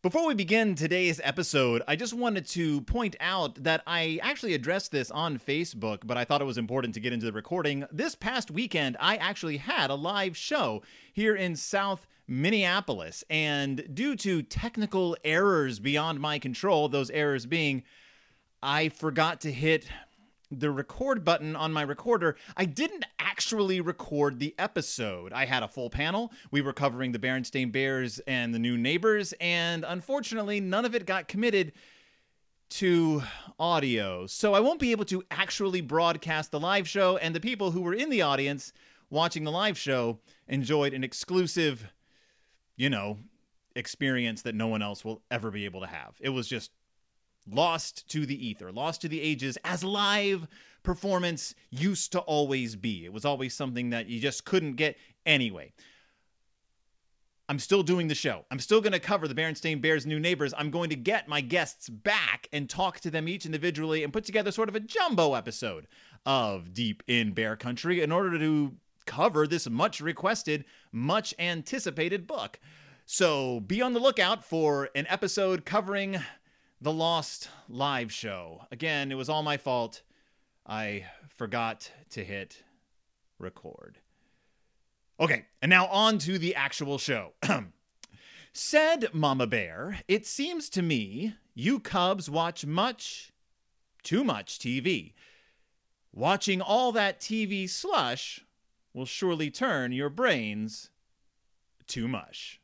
Before we begin today's episode, I just wanted to point out that I actually addressed this on Facebook, but I thought it was important to get into the recording. This past weekend, I actually had a live show here in South Minneapolis, and due to technical errors beyond my control, those errors being I forgot to hit the record button on my recorder, I didn't actually record the episode. I had a full panel. We were covering the Berenstain Bears and the new neighbors, and unfortunately, none of it got committed to audio. So I won't be able to actually broadcast the live show, and the people who were in the audience watching the live show enjoyed an exclusive, you know, experience that no one else will ever be able to have. It was just lost to the ether, lost to the ages, as live performance used to always be. It was always something that you just couldn't get anyway. I'm still doing the show. I'm still going to cover the Berenstain Bears' new neighbors. I'm going to get my guests back and talk to them each individually and put together sort of a jumbo episode of Deep in Bear Country in order to cover this much requested, much anticipated book. So be on the lookout for an episode covering the Lost live show. Again, it was all my fault. I forgot to hit record. Okay, and now on to the actual show. Said Mama Bear, it seems to me you cubs watch much, too much TV. Watching all that TV slush will surely turn your brains to mush.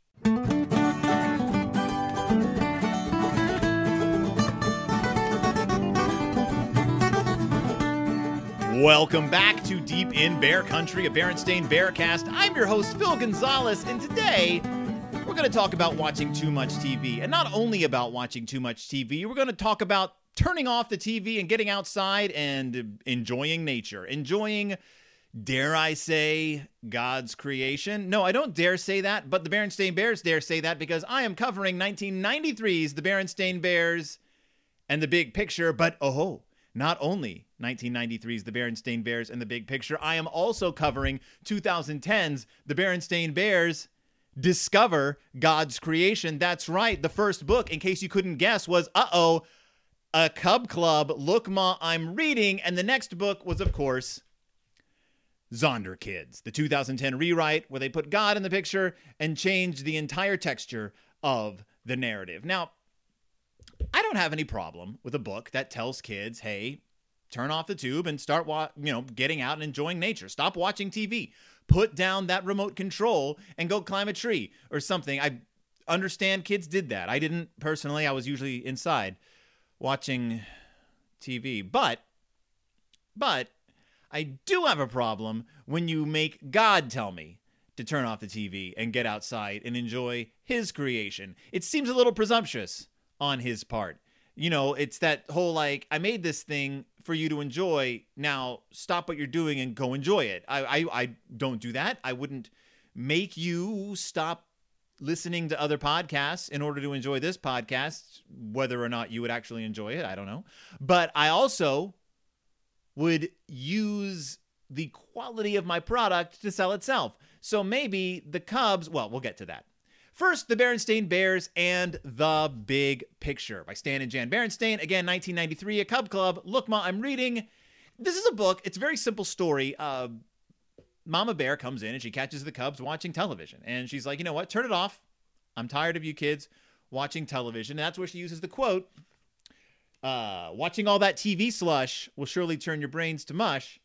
Welcome back to Deep in Bear Country, a Berenstain Bearcast. I'm your host, Phil Gonzalez, and today we're going to talk about watching too much TV. And not only about watching too much TV, we're going to talk about turning off the TV and getting outside and enjoying nature, enjoying, dare I say, God's creation. No, I don't dare say that, but the Berenstain Bears dare say that because I am covering 1993's The Berenstain Bears and the Big Picture, but oh, not only 1993's The Berenstain Bears and the Big Picture, I am also covering 2010's The Berenstain Bears Discover God's Creation. That's right. The first book, in case you couldn't guess, was uh oh, a Cub Club. Look, Ma, I'm reading. And the next book was, of course, Zonderkidz, the 2010 rewrite where they put God in the picture and changed the entire texture of the narrative. Now, I don't have any problem with a book that tells kids, hey, turn off the tube and start wa- you know getting out and enjoying nature. Stop watching tv put down that remote control and go climb a tree or something. I understand kids did that. I didn't personally. I was usually inside watching tv but but i do have a problem when you make god tell me to turn off the tv and get outside and enjoy his creation. It seems a little presumptuous on his part you know, it's that whole like, I made this thing for you to enjoy. Now stop what you're doing and go enjoy it. I, I, I don't do that. I wouldn't make you stop listening to other podcasts in order to enjoy this podcast, whether or not you would actually enjoy it. I don't know. But I also would use the quality of my product to sell itself. So maybe the Cubs, well, we'll get to that. First, The Berenstain Bears and The Big Picture by Stan and Jan Berenstain. Again, 1993, A Cub Club. Look, Ma, I'm reading. This is a book. It's a very simple story. Uh, Mama Bear comes in and she catches the Cubs watching television. And she's like, you know what? Turn it off. I'm tired of you kids watching television. And that's where she uses the quote uh, Watching all that TV slush will surely turn your brains to mush.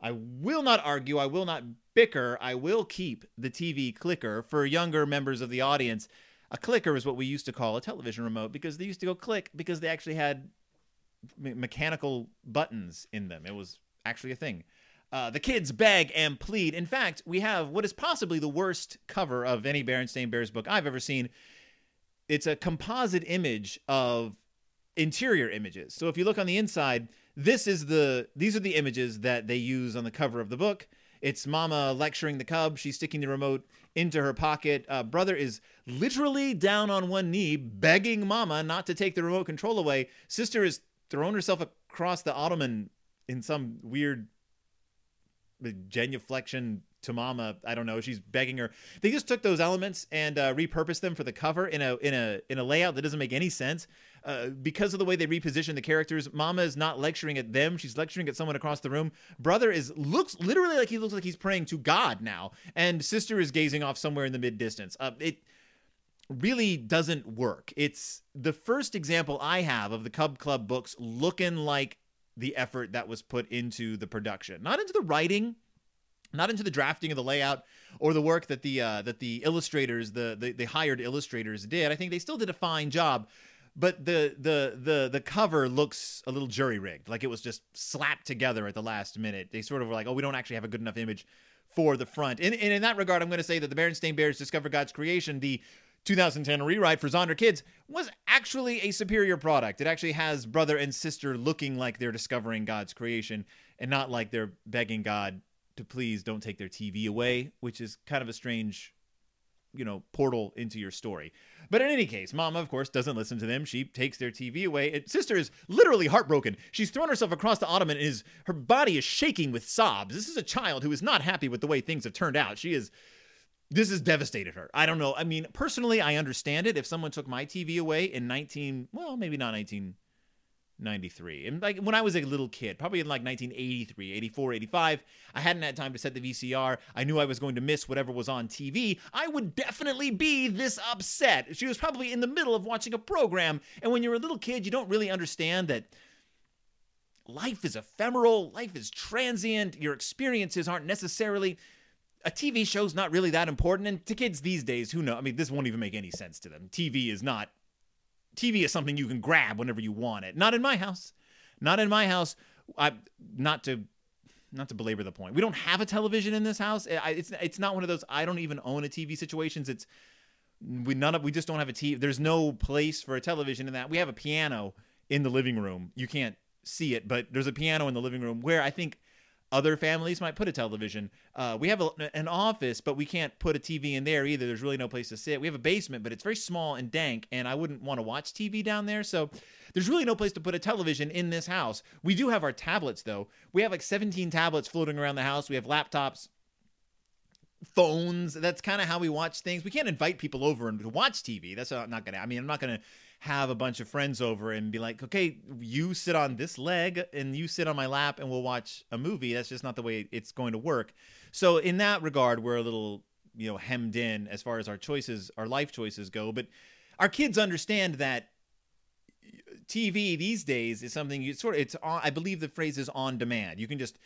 I will not argue. I will not bicker. I will keep the TV clicker for younger members of the audience. A clicker is what we used to call a television remote because they used to go click because they actually had me- mechanical buttons in them. It was actually a thing. Uh, the kids beg and plead. In fact, we have what is possibly the worst cover of any Berenstain Bears book I've ever seen. It's a composite image of interior images. So if you look on the inside, this is the these are the images that they use on the cover of the book. It's Mama lecturing the cub. She's sticking the remote into her pocket. Uh, brother is literally down on one knee, begging Mama not to take the remote control away. Sister is throwing herself across the ottoman in some weird genuflection to Mama. I don't know. She's begging her. They just took those elements and uh, repurposed them for the cover in a in a in a layout that doesn't make any sense. Uh, because of the way they reposition the characters, Mama is not lecturing at them; she's lecturing at someone across the room. Brother is looks literally like he looks like he's praying to God now, and sister is gazing off somewhere in the mid distance. Uh, it really doesn't work. It's the first example I have of the Cub Club books looking like the effort that was put into the production, not into the writing, not into the drafting of the layout or the work that the uh, that the illustrators, the, the the hired illustrators did. I think they still did a fine job, but the the the the cover looks a little jury rigged, like it was just slapped together at the last minute. They sort of were like, oh, we don't actually have a good enough image for the front. And, and in that regard, I'm going to say that the Berenstain Bears discover God's creation, the 2010 rewrite for Zonderkidz was actually a superior product. It actually has brother and sister looking like they're discovering God's creation and not like they're begging God to please don't take their TV away, which is kind of a strange, you know, portal into your story. But in any case, Mama, of course, doesn't listen to them. She takes their TV away. Sister is literally heartbroken. She's thrown herself across the ottoman and is her body is shaking with sobs. This is a child who is not happy with the way things have turned out. She is this has devastated her. I don't know. I mean, personally, I understand it. If someone took my TV away in 19, well, maybe not 1993. And like when I was a little kid, probably in like 1983, 84, 85, I hadn't had time to set the VCR. I knew I was going to miss whatever was on TV. I would definitely be this upset. She was probably in the middle of watching a program. And when you're a little kid, you don't really understand that life is ephemeral, life is transient, your experiences aren't necessarily a TV show's not really that important. And to kids these days, who know? I mean, this won't even make any sense to them. TV is not. TV is something you can grab whenever you want it. Not in my house. Not in my house. I not to not to belabor the point. We don't have a television in this house. It's it's not one of those I don't even own a TV situations. It's we none of we just don't have a TV. There's no place for a television in that. We have a piano in the living room. You can't see it, but there's a piano in the living room where I think other families might put a television. Uh, we have a, an office, but we can't put a TV in there either. There's really no place to sit. We have a basement, but it's very small and dank, and I wouldn't want to watch TV down there. So there's really no place to put a television in this house. We do have our tablets, though. We have like 17 tablets floating around the house. We have laptops phones. That's kind of how we watch things. We can't invite people over and watch TV. That's not, not gonna. I mean, I'm not gonna have a bunch of friends over and be like, okay, you sit on this leg and you sit on my lap and we'll watch a movie. That's just not the way it's going to work. So in that regard, we're a little, you know, hemmed in as far as our choices, our life choices go. But our kids understand that TV these days is something you sort of it's on, I believe the phrase is on demand. You can just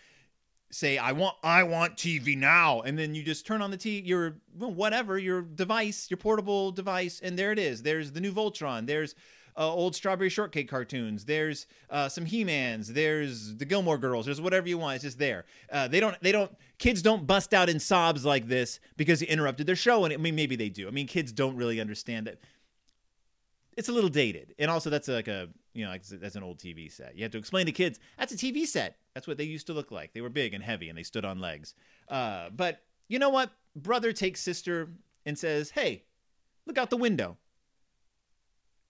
say I want I want TV now. And then you just turn on the TV your whatever your device your portable device and there it is. There's the new Voltron. There's uh, old strawberry shortcake cartoons. There's uh, some He-Mans. There's the Gilmore Girls. There's whatever you want. It's just there. Uh, they don't they don't kids don't bust out in sobs like this because you interrupted their show and I mean maybe they do. I mean kids don't really understand it it's a little dated. And also that's like a you know, that's an old TV set. You have to explain to kids that's a TV set. That's what they used to look like. They were big and heavy and they stood on legs. Uh, but you know what? Brother takes sister and says, "Hey, look out the window.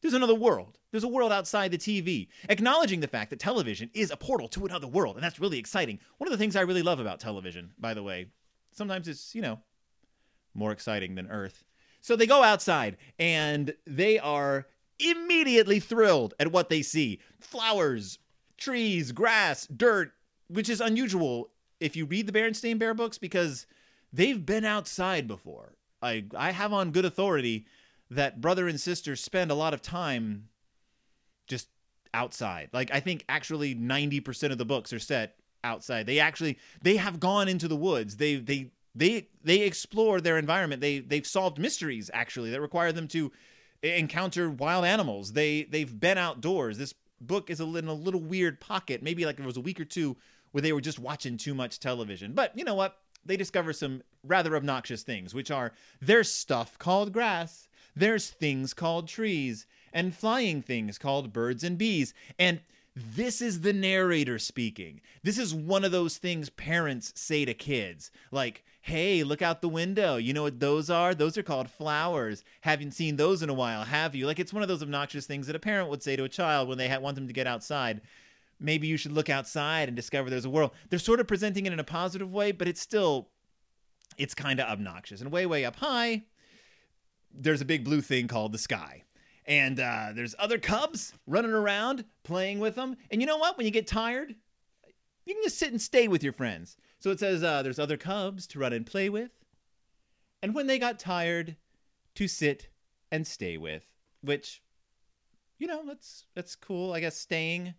There's another world. There's a world outside the TV." Acknowledging the fact that television is a portal to another world, and that's really exciting. One of the things I really love about television, by the way, sometimes it's you know more exciting than Earth. So they go outside and they are immediately thrilled at what they see flowers, trees, grass, dirt, which is unusual if you read the Berenstain Bear books because they've been outside before. I, I have on good authority that brother and sister spend a lot of time just outside. Like I think actually 90% of the books are set outside. They actually they have gone into the woods. They they they they explore their environment. They they've solved mysteries actually that require them to encounter wild animals. They they've been outdoors. This book is a, in a little weird pocket. Maybe like it was a week or two where they were just watching too much television. But you know what? They discover some rather obnoxious things, which are there's stuff called grass, there's things called trees, and flying things called birds and bees. And this is the narrator speaking. This is one of those things parents say to kids. Like, hey, look out the window. You know what those are? Those are called flowers. Haven't seen those in a while, have you? Like, it's one of those obnoxious things that a parent would say to a child when they want them to get outside. Maybe you should look outside and discover there's a world. They're sort of presenting it in a positive way, but it's still it's kind of obnoxious. And way, way up high, there's a big blue thing called the sky. And uh, there's other cubs running around playing with them. And you know what? When you get tired, you can just sit and stay with your friends. So it says uh, there's other cubs to run and play with. And when they got tired, to sit and stay with, which, you know, that's that's cool. I guess staying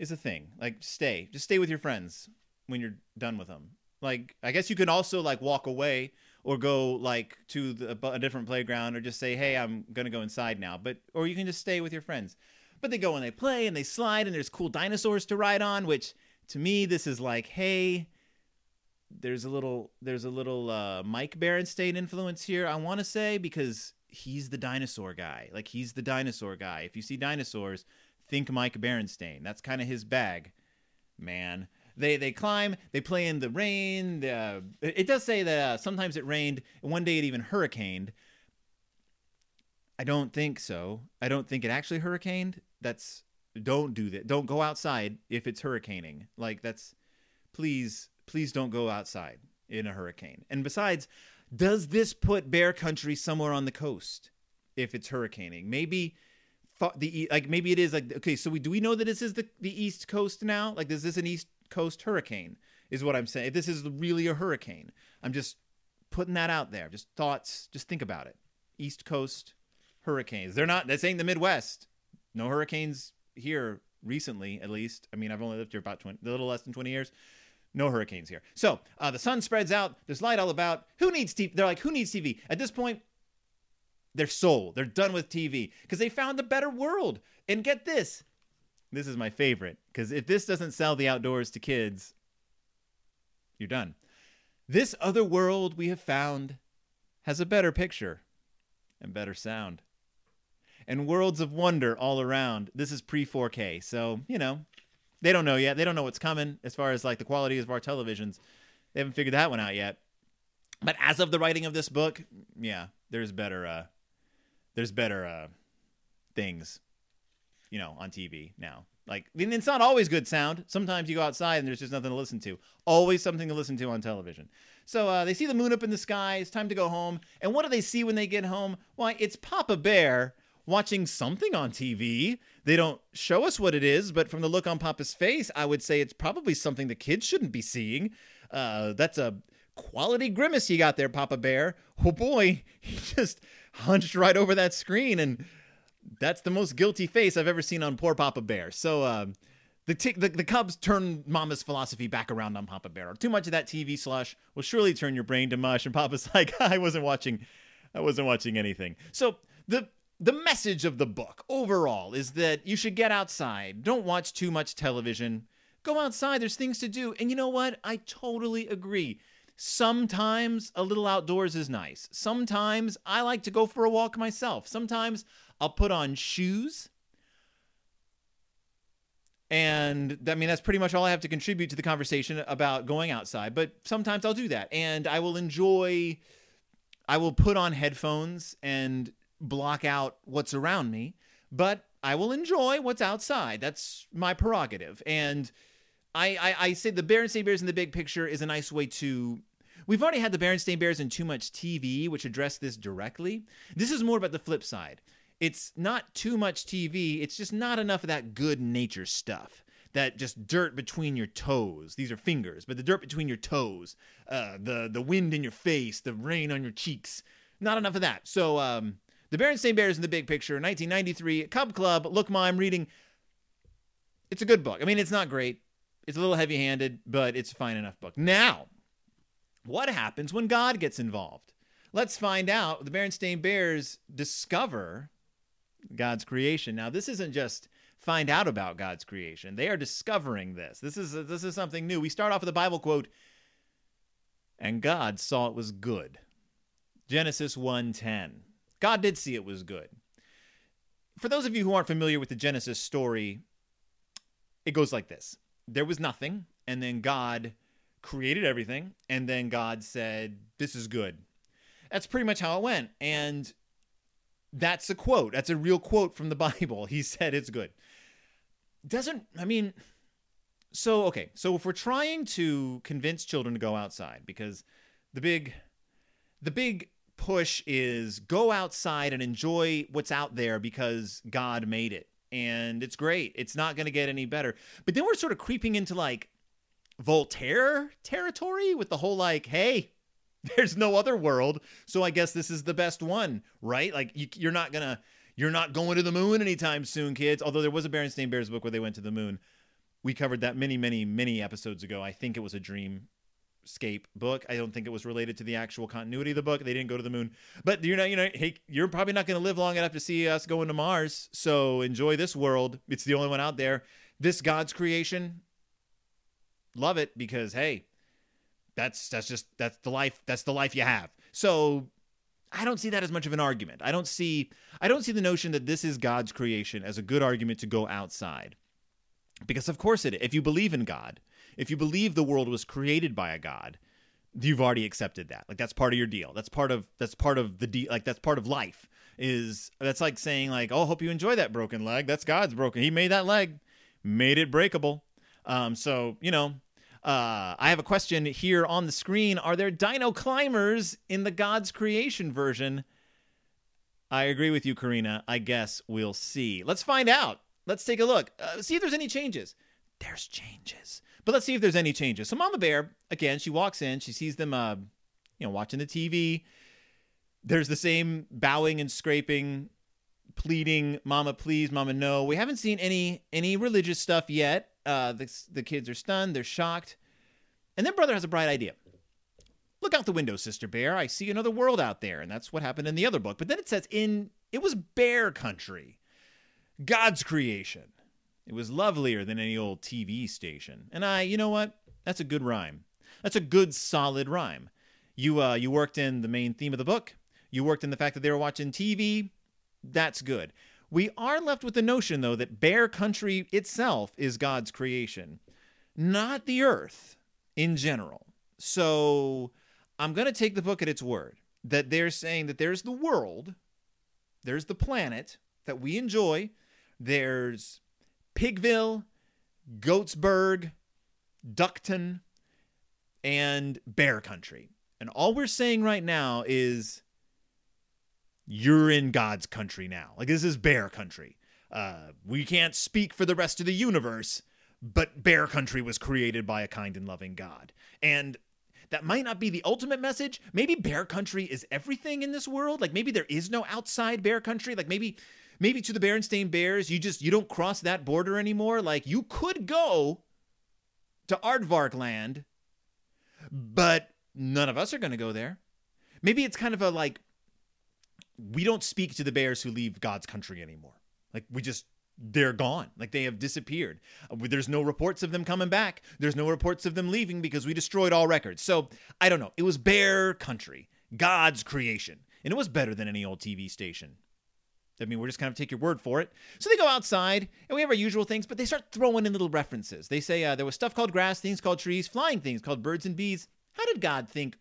is a thing. Like stay, just stay with your friends when you're done with them. Like I guess you can also like walk away or go like to the, a different playground or just say, "Hey, I'm going to go inside now." But or you can just stay with your friends. But they go and they play and they slide and there's cool dinosaurs to ride on, which to me this is like, "Hey, there's a little there's a little uh, Mike Berenstain influence here. I want to say because he's the dinosaur guy. Like he's the dinosaur guy. If you see dinosaurs, think Mike Berenstain. That's kind of his bag, man. They they climb. They play in the rain. It does say that uh, sometimes it rained. One day it even hurricaned. I don't think so. I don't think it actually hurricaned. That's don't do that. Don't go outside if it's hurricaning. Like that's please please don't go outside in a hurricane. And besides, does this put bear country somewhere on the coast if it's hurricaning? Maybe the like maybe it is like okay, so we do we know that this is the the east coast now? Like is this an east coast hurricane? Is what I'm saying. If this is really a hurricane, I'm just putting that out there. Just thoughts, just think about it. East coast hurricanes. They're not this ain't the Midwest. No hurricanes here recently, at least. I mean, I've only lived here about 20, a little less than 20 years. No hurricanes here. So uh, the sun spreads out. There's light all about. Who needs TV? They're like, who needs TV? At this point, they're sold. They're done with TV because they found a better world. And get this this is my favorite because if this doesn't sell the outdoors to kids, you're done. This other world we have found has a better picture and better sound. And worlds of wonder all around. This is pre 4K, so, you know, they don't know yet. They don't know what's coming as far as like the quality of our televisions. They haven't figured that one out yet. But as of the writing of this book, yeah, there's better uh there's better uh things, you know, on TV now. Like it's not always good sound. Sometimes you go outside and there's just nothing to listen to. Always something to listen to on television. So uh, they see the moon up in the sky. It's time to go home. And what do they see when they get home? Why, it's Papa Bear watching something on TV. They don't show us what it is, but from the look on Papa's face, I would say it's probably something the kids shouldn't be seeing. Uh, that's a quality grimace you got there, Papa Bear. Oh boy, he just hunched right over that screen, and that's the most guilty face I've ever seen on poor Papa Bear. So, uh, the, t- the, the Cubs turn Mama's philosophy back around on Papa Bear. Too much of that TV slush will surely turn your brain to mush. And Papa's like, I wasn't watching, I wasn't watching anything. So the the message of the book overall is that you should get outside. Don't watch too much television. Go outside. There's things to do. And you know what? I totally agree. Sometimes a little outdoors is nice. Sometimes I like to go for a walk myself. Sometimes I'll put on shoes. And I mean, that's pretty much all I have to contribute to the conversation about going outside. But sometimes I'll do that. And I will enjoy, I will put on headphones and block out what's around me, but I will enjoy what's outside. That's my prerogative. And I, I, I say the Berenstain Bears in the big picture is a nice way to. We've already had the Berenstain Bears in Too Much TV, which address this directly. This is more about the flip side. It's not too much TV, it's just not enough of that good nature stuff. That just dirt between your toes. These are fingers, but the dirt between your toes, uh, the the wind in your face, the rain on your cheeks. Not enough of that. So um, the Berenstain Bears in the Big Picture, 1993, Cub Club. Look, Ma, I'm reading. It's a good book. I mean, it's not great. It's a little heavy handed, but it's a fine enough book. Now, what happens when God gets involved? Let's find out. The Berenstain Bears discover God's creation. Now, this isn't just find out about God's creation. They are discovering this. This is this is something new. We start off with a Bible quote, and God saw it was good. Genesis 1:10. God did see it was good. For those of you who aren't familiar with the Genesis story, it goes like this There was nothing, and then God created everything, and then God said, This is good. That's pretty much how it went. And that's a quote. That's a real quote from the Bible. He said it's good. Doesn't, I mean, so, okay. So if we're trying to convince children to go outside, because the big the big push is go outside and enjoy what's out there because God made it. And it's great. It's not going to get any better. But then we're sort of creeping into like Voltaire territory with the whole like, hey, there's no other world, so I guess this is the best one, right? Like you, you're not gonna, you're not going to the moon anytime soon, kids. Although there was a Berenstain Bears book where they went to the moon. We covered that many, many, many episodes ago. I think it was a Dreamscape book. I don't think it was related to the actual continuity of the book. They didn't go to the moon, but you're not, you know, hey, you're probably not going to live long enough to see us going to Mars. So enjoy this world. It's the only one out there. This God's creation, love it because hey, that's that's just that's the life that's the life you have. So I don't see that as much of an argument. I don't see I don't see the notion that this is God's creation as a good argument to go outside. Because of course it if you believe in God, if you believe the world was created by a God, you've already accepted that. Like that's part of your deal. That's part of that's part of the like that's part of life. Is that's like saying like, "Oh, hope you enjoy that broken leg. That's God's broken. He made that leg, made it breakable." Um, so you know, uh, I have a question here on the screen. Are there dino climbers in the God's creation version? I agree with you, Karina. I guess we'll see. Let's find out. Let's take a look. Uh, see if there's any changes. There's changes. But let's see if there's any changes. So Mama Bear, again, she walks in, she sees them uh, you know, watching the TV. There's the same bowing and scraping, pleading, "Mama, please, Mama, no." We haven't seen any any religious stuff yet. Uh, the, the kids are stunned, they're shocked. And then Brother has a bright idea. Look out the window, Sister Bear. I see another world out there. And that's what happened in the other book. But then it says in it was bear country. God's creation. It was lovelier than any old TV station. And I, you know what? That's a good rhyme. That's a good solid rhyme. You uh you worked in the main theme of the book. You worked in the fact that they were watching TV. That's good. We are left with the notion, though, that Bear Country itself is God's creation, not the earth in general. So I'm going to take the book at its word that they're saying that there's the world, there's the planet that we enjoy, there's Pigville, Goatsburg, Duckton, and Bear Country. And all we're saying right now is you're in God's country now. Like this is bear country. Uh, we can't speak for the rest of the universe, but bear country was created by a kind and loving God. And that might not be the ultimate message. Maybe bear country is everything in this world. Like maybe there is no outside bear country. Like maybe maybe to the Berenstain Bears, you just you don't cross that border anymore. Like you could go to Aardvark land, but none of us are going to go there. Maybe it's kind of a like we don't speak to the bears who leave God's country anymore. Like we just they're gone. Like they have disappeared. Uh, there's no reports of them coming back. There's no reports of them leaving because we destroyed all records. So I don't know. It was bear country, God's creation, and it was better than any old TV station. I mean, we're just kind of take your word for it. So they go outside, and we have our usual things, but they start throwing in little references. They say uh, there was stuff called grass, things called trees, flying things called birds and bees. How did God think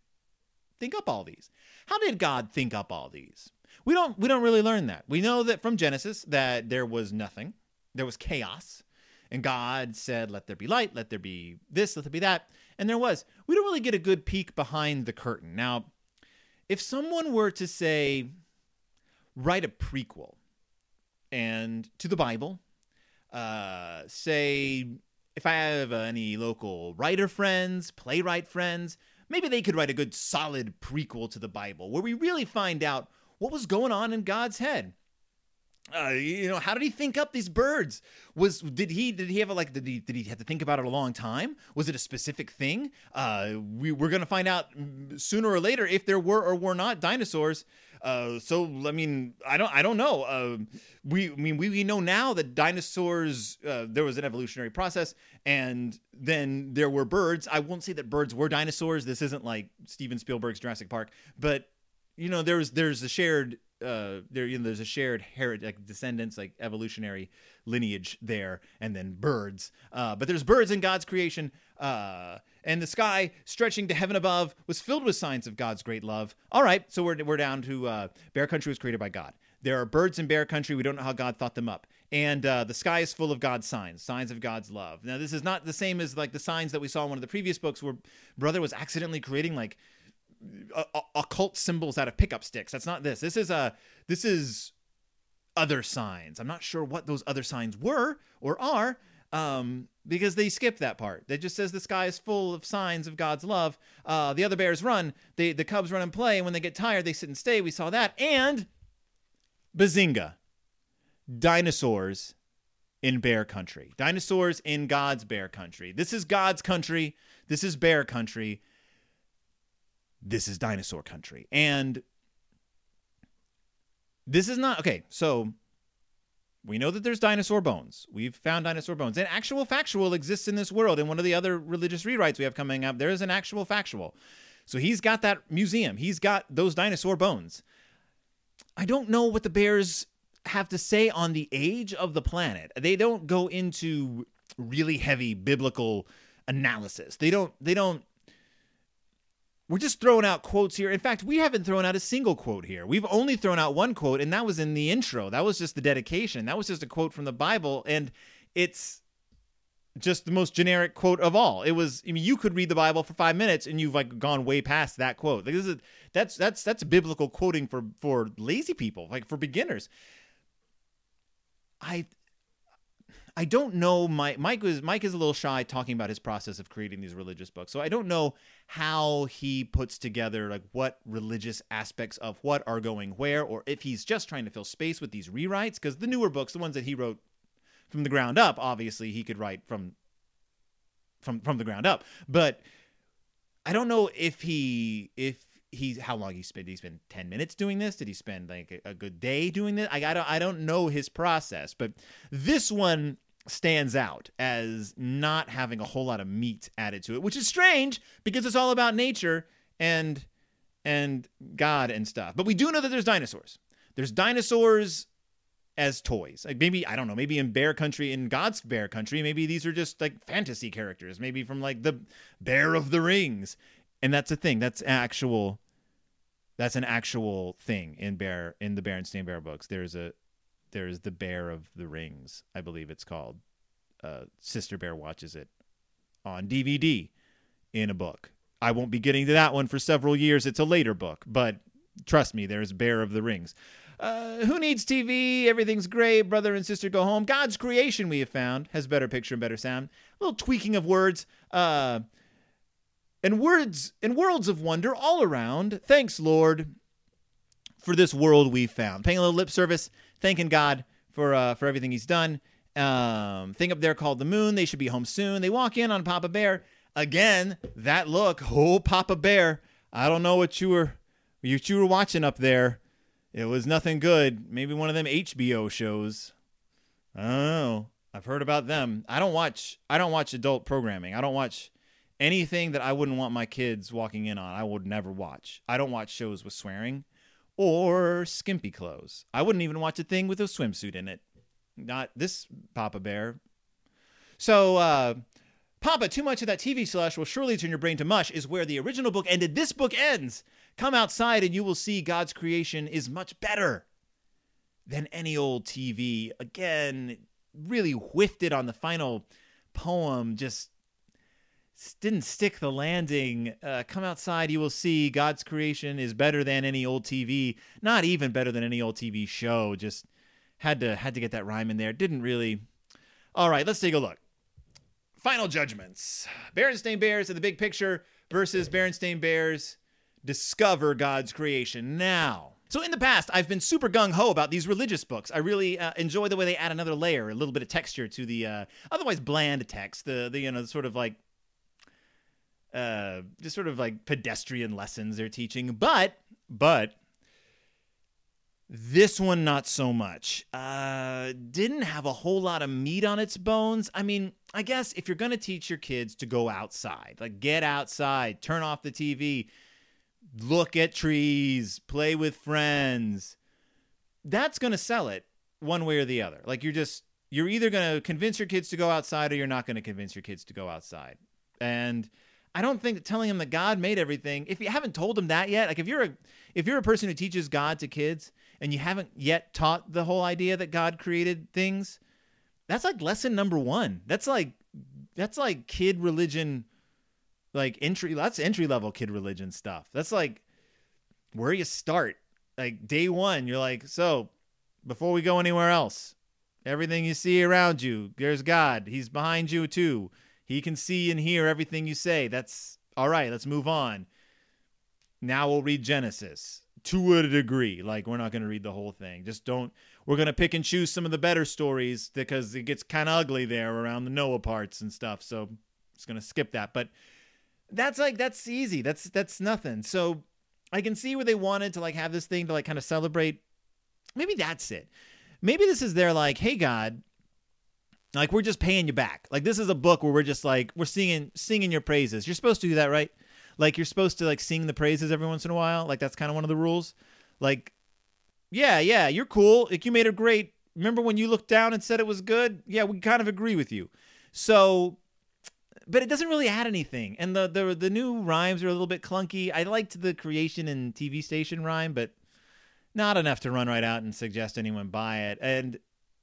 think up all these? How did God think up all these? We don't we don't really learn that. We know that from Genesis that there was nothing. There was chaos. And God said, Let there be light, let there be this, let there be that. And there was. We don't really get a good peek behind the curtain. Now, if someone were to say, write a prequel and to the Bible, uh, say, if I have any local writer friends, playwright friends, maybe they could write a good solid prequel to the Bible where we really find out what was going on in God's head? Uh, you know, how did he think up these birds? Was did he did he have a like did he did he have to think about it a long time? Was it a specific thing? Uh, we we're gonna find out sooner or later if there were or were not dinosaurs. Uh, so I mean, I don't I don't know. Uh, we I mean we, we know now that dinosaurs uh, there was an evolutionary process, and then there were birds. I won't say that birds were dinosaurs. This isn't like Steven Spielberg's Jurassic Park, but you know there's there's a shared uh there you know there's a shared heritage like descendants like evolutionary lineage there and then birds. Uh but there's birds in god's creation uh and the sky stretching to heaven above was filled with signs of god's great love. All right so we're, we're down to uh bear country was created by god. There are birds in bear country. We don't know how god thought them up. And uh, the sky is full of god's signs signs of god's love. Now this is not the same as like the signs that we saw in one of the previous books where brother was accidentally creating like occult symbols out of pickup sticks. That's not this. This is a this is other signs. I'm not sure what those other signs were or are um, because they skipped that part. It just says the sky is full of signs of God's love. Uh, the other bears run. They, the cubs run and play, and when they get tired, they sit and stay. We saw that. And Bazinga, dinosaurs in bear country. Dinosaurs in God's bear country. This is God's country. This is bear country. This is dinosaur country. And this is not okay. So we know that there's dinosaur bones. We've found dinosaur bones. And Actual Factual exists in this world. In one of the other religious rewrites we have coming up, there is an Actual Factual. So he's got that museum. He's got those dinosaur bones. I don't know what the bears have to say on the age of the planet. They don't go into really heavy biblical analysis. They don't they don't we're just throwing out quotes here. In fact, we haven't thrown out a single quote here. We've only thrown out one quote, and that was in the intro. That was just the dedication. That was just a quote from the Bible, and it's just the most generic quote of all. It was. I mean, you could read the Bible for five minutes, and you've like gone way past that quote. Like this is that's that's that's biblical quoting for for lazy people, like for beginners. I I don't know. My, Mike was Mike is a little shy talking about his process of creating these religious books, so I don't know how he puts together like what religious aspects of what are going where, or if he's just trying to fill space with these rewrites. Because the newer books, the ones that he wrote from the ground up, obviously he could write from from from the ground up, but I don't know if he if he's how long he spent. He spend ten minutes doing this? Did he spend like a, a good day doing this? I, I don't I don't know his process, but this one stands out as not having a whole lot of meat added to it, which is strange because it's all about nature and and God and stuff. But we do know that there's dinosaurs. There's dinosaurs as toys. Like maybe I don't know, maybe in Bear Country in God's Bear Country, maybe these are just like fantasy characters, maybe from like the Bear of the Rings. And that's a thing. That's actual that's an actual thing in Bear in the Berenstain Bear books. There's a there's the Bear of the Rings, I believe it's called. Uh, Sister Bear watches it on DVD in a book. I won't be getting to that one for several years. It's a later book, but trust me, there's Bear of the Rings. Uh, who needs TV? Everything's great. Brother and sister go home. God's creation, we have found, has better picture and better sound. A little tweaking of words. Uh, and words and worlds of wonder all around. Thanks, Lord, for this world we've found. Paying a little lip service thanking God for uh, for everything He's done. Um, thing up there called the moon. They should be home soon. They walk in on Papa Bear again. That look, oh Papa Bear. I don't know what you were what you were watching up there. It was nothing good. Maybe one of them HBO shows. Know. I've heard about them. I don't watch. I don't watch adult programming. I don't watch anything that I wouldn't want my kids walking in on. I would never watch. I don't watch shows with swearing or skimpy clothes. I wouldn't even watch a thing with a swimsuit in it. Not this Papa Bear. So, uh, Papa, too much of that TV slush will surely turn your brain to mush, is where the original book ended. This book ends. Come outside and you will see God's creation is much better than any old TV. Again, really whiffed it on the final poem, just didn't stick the landing. Uh, come outside, you will see God's creation is better than any old TV. Not even better than any old TV show. Just had to had to get that rhyme in there. Didn't really. All right, let's take a look. Final judgments: Berenstain Bears in the big picture versus Berenstain Bears discover God's creation now. So in the past, I've been super gung ho about these religious books. I really uh, enjoy the way they add another layer, a little bit of texture to the uh, otherwise bland text. The the you know sort of like uh, just sort of like pedestrian lessons they're teaching. But, but this one not so much. Uh, didn't have a whole lot of meat on its bones. I mean, I guess if you're gonna teach your kids to go outside, like get outside, turn off the TV, look at trees, play with friends, that's gonna sell it one way or the other. Like you're just you're either gonna convince your kids to go outside or you're not gonna convince your kids to go outside. And I don't think telling them that God made everything, if you haven't told them that yet, like if you're a if you're a person who teaches God to kids and you haven't yet taught the whole idea that God created things, that's like lesson number 1. That's like that's like kid religion like entry that's entry level kid religion stuff. That's like where you start. Like day 1, you're like, "So, before we go anywhere else, everything you see around you, there's God. He's behind you too. He can see and hear everything you say. That's all right, let's move on. Now we'll read Genesis to a degree. Like we're not going to read the whole thing. Just don't. We're going to pick and choose some of the better stories because it gets kind of ugly there around the Noah parts and stuff. So just going to skip that. But that's like that's easy. That's that's nothing. So I can see where they wanted to like have this thing to like kind of celebrate. Maybe that's it. Maybe this is their like, hey God, like we're just paying you back. Like this is a book where we're just like we're singing singing your praises. You're supposed to do that, right? Like you're supposed to like sing the praises every once in a while. Like that's kind of one of the rules. Like yeah, yeah, you're cool. Like you made it great. Remember when you looked down and said it was good? Yeah, we kind of agree with you. So but it doesn't really add anything. And the the the new rhymes are a little bit clunky. I liked the creation and TV station rhyme, but not enough to run right out and suggest anyone buy it. And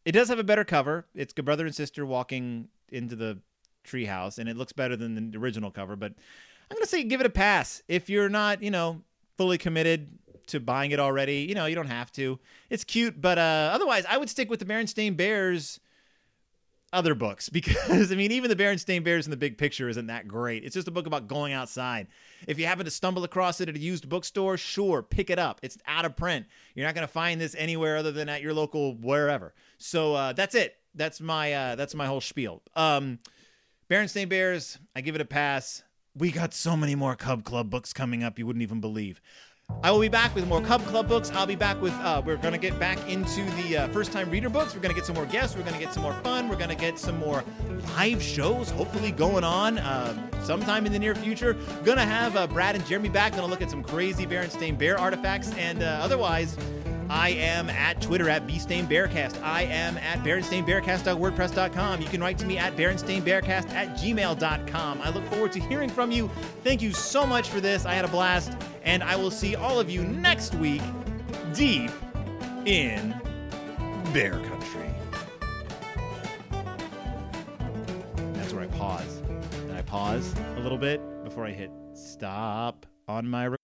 it does have a better cover. It's a brother and sister walking into the treehouse, and it looks better than the original cover. But I'm gonna say give it a pass if you're not, you know, fully committed to buying it already. You know, you don't have to. It's cute, but uh, otherwise, I would stick with the Berenstain Bears other books because I mean even the Berenstain Bears in the big picture isn't that great. It's just a book about going outside. If you happen to stumble across it at a used bookstore, sure, pick it up. It's out of print. You're not going to find this anywhere other than at your local wherever. So uh, that's it. That's my uh, that's my whole spiel. Um, Berenstain Bears, I give it a pass. We got so many more Cub Club books coming up you wouldn't even believe. I will be back with more Cub Club books. I'll be back with, uh, we're going to get back into the uh, first time reader books. We're going to get some more guests. We're going to get some more fun. We're going to get some more live shows, hopefully going on uh, sometime in the near future. Going to have uh, Brad and Jeremy back. Going to look at some crazy Berenstain Bear artifacts. And uh, otherwise, I am at Twitter at BStainBearcast. I am at BerenstainBearcast.wordpress.com. You can write to me at BerenstainBearcast at gmail.com. I look forward to hearing from you. Thank you so much for this. I had a blast. And I will see all of you next week deep in Bear Country. That's where I pause. And I pause a little bit before I hit stop on my